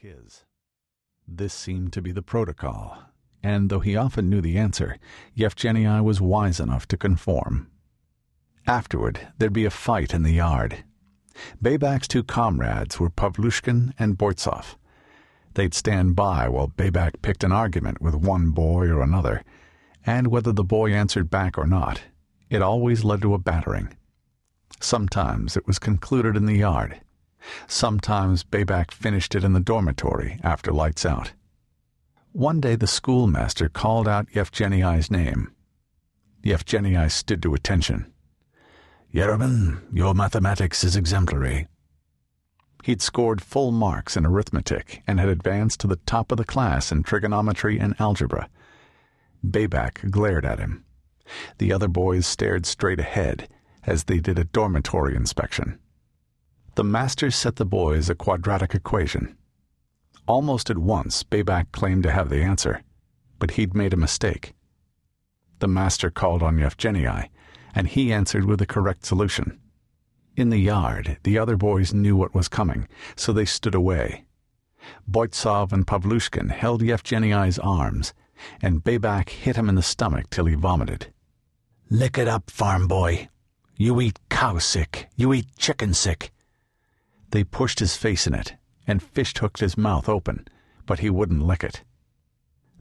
his. This seemed to be the protocol, and though he often knew the answer, Yevgeny was wise enough to conform. Afterward, there'd be a fight in the yard. Baybak's two comrades were Pavlushkin and Boytsov. They'd stand by while Baybak picked an argument with one boy or another, and whether the boy answered back or not, it always led to a battering. Sometimes it was concluded in the yard. Sometimes Baybak finished it in the dormitory after lights out. One day the schoolmaster called out Yevgeny's name. Yevgeny stood to attention. Yeremin, your mathematics is exemplary. He'd scored full marks in arithmetic and had advanced to the top of the class in trigonometry and algebra. Baybak glared at him. The other boys stared straight ahead as they did a dormitory inspection. The master set the boys a quadratic equation. Almost at once, Baybak claimed to have the answer, but he'd made a mistake. The master called on Yevgeny, and he answered with the correct solution. In the yard, the other boys knew what was coming, so they stood away. Boytsov and Pavlushkin held Yevgeny's arms, and Baybak hit him in the stomach till he vomited. Lick it up, farm boy. You eat cow sick. You eat chicken sick. They pushed his face in it and fish hooked his mouth open, but he wouldn't lick it.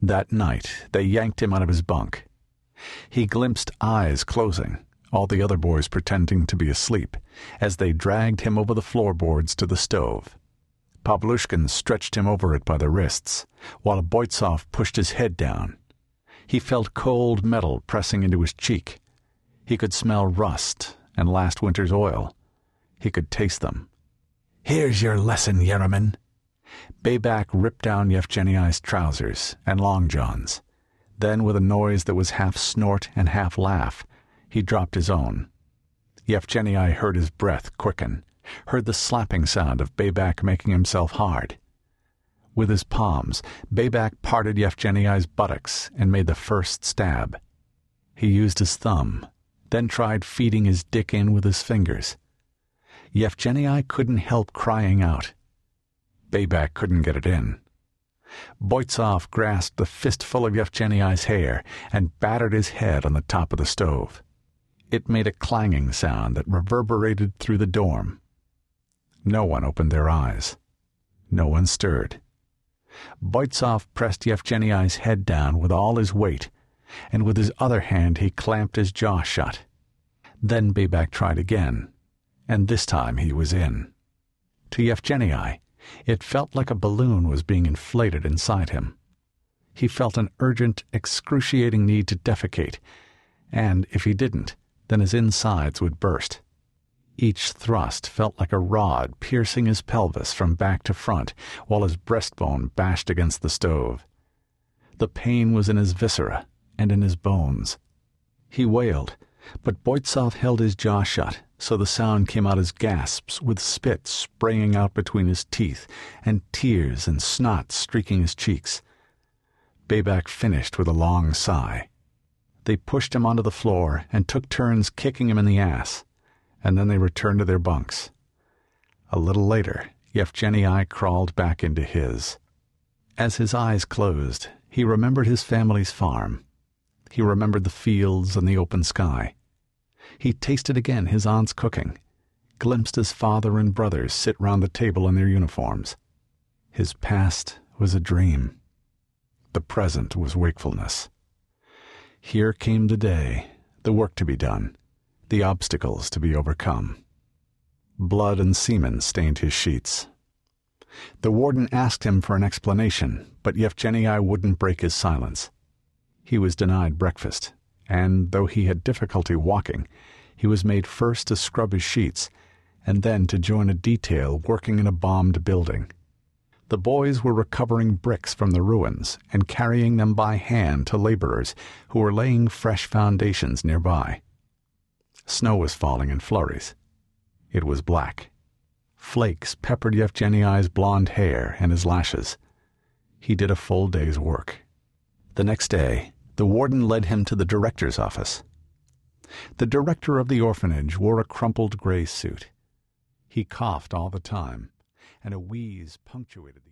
That night they yanked him out of his bunk. He glimpsed eyes closing, all the other boys pretending to be asleep, as they dragged him over the floorboards to the stove. Pavlushkin stretched him over it by the wrists, while Boytsov pushed his head down. He felt cold metal pressing into his cheek. He could smell rust and last winter's oil. He could taste them. Here's your lesson, Yeremin. Baybak ripped down Yevgeny's trousers and long johns. Then, with a noise that was half snort and half laugh, he dropped his own. Yevgeny heard his breath quicken, heard the slapping sound of Baybak making himself hard. With his palms, Baybak parted Yevgeny's buttocks and made the first stab. He used his thumb, then tried feeding his dick in with his fingers. Yevgeny couldn't help crying out. Baybak couldn't get it in. Boytsov grasped a fistful of Yevgeny's hair and battered his head on the top of the stove. It made a clanging sound that reverberated through the dorm. No one opened their eyes. No one stirred. Boytsov pressed Yevgeny's head down with all his weight, and with his other hand he clamped his jaw shut. Then Baybak tried again, and this time he was in. To Yevgeny, it felt like a balloon was being inflated inside him. He felt an urgent, excruciating need to defecate, and if he didn't, then his insides would burst. Each thrust felt like a rod piercing his pelvis from back to front while his breastbone bashed against the stove. The pain was in his viscera and in his bones. He wailed, but Boytsov held his jaw shut, so the sound came out as gasps with spit spraying out between his teeth and tears and snot streaking his cheeks. Baybak finished with a long sigh. They pushed him onto the floor and took turns kicking him in the ass, and then they returned to their bunks. A little later, Yevgeny crawled back into his. As his eyes closed, he remembered his family's farm. He remembered the fields and the open sky. He tasted again his aunt's cooking, glimpsed his father and brothers sit round the table in their uniforms. His past was a dream. The present was wakefulness. Here came the day, the work to be done, the obstacles to be overcome. Blood and semen stained his sheets. The warden asked him for an explanation, but Yevgeny I wouldn't break his silence. He was denied breakfast, and though he had difficulty walking, he was made first to scrub his sheets and then to join a detail working in a bombed building. The boys were recovering bricks from the ruins and carrying them by hand to laborers who were laying fresh foundations nearby. Snow was falling in flurries. It was black. Flakes peppered Yevgeny's blond hair and his lashes. He did a full day's work. The next day, the warden led him to the director's office. The director of the orphanage wore a crumpled gray suit. He coughed all the time, and a wheeze punctuated the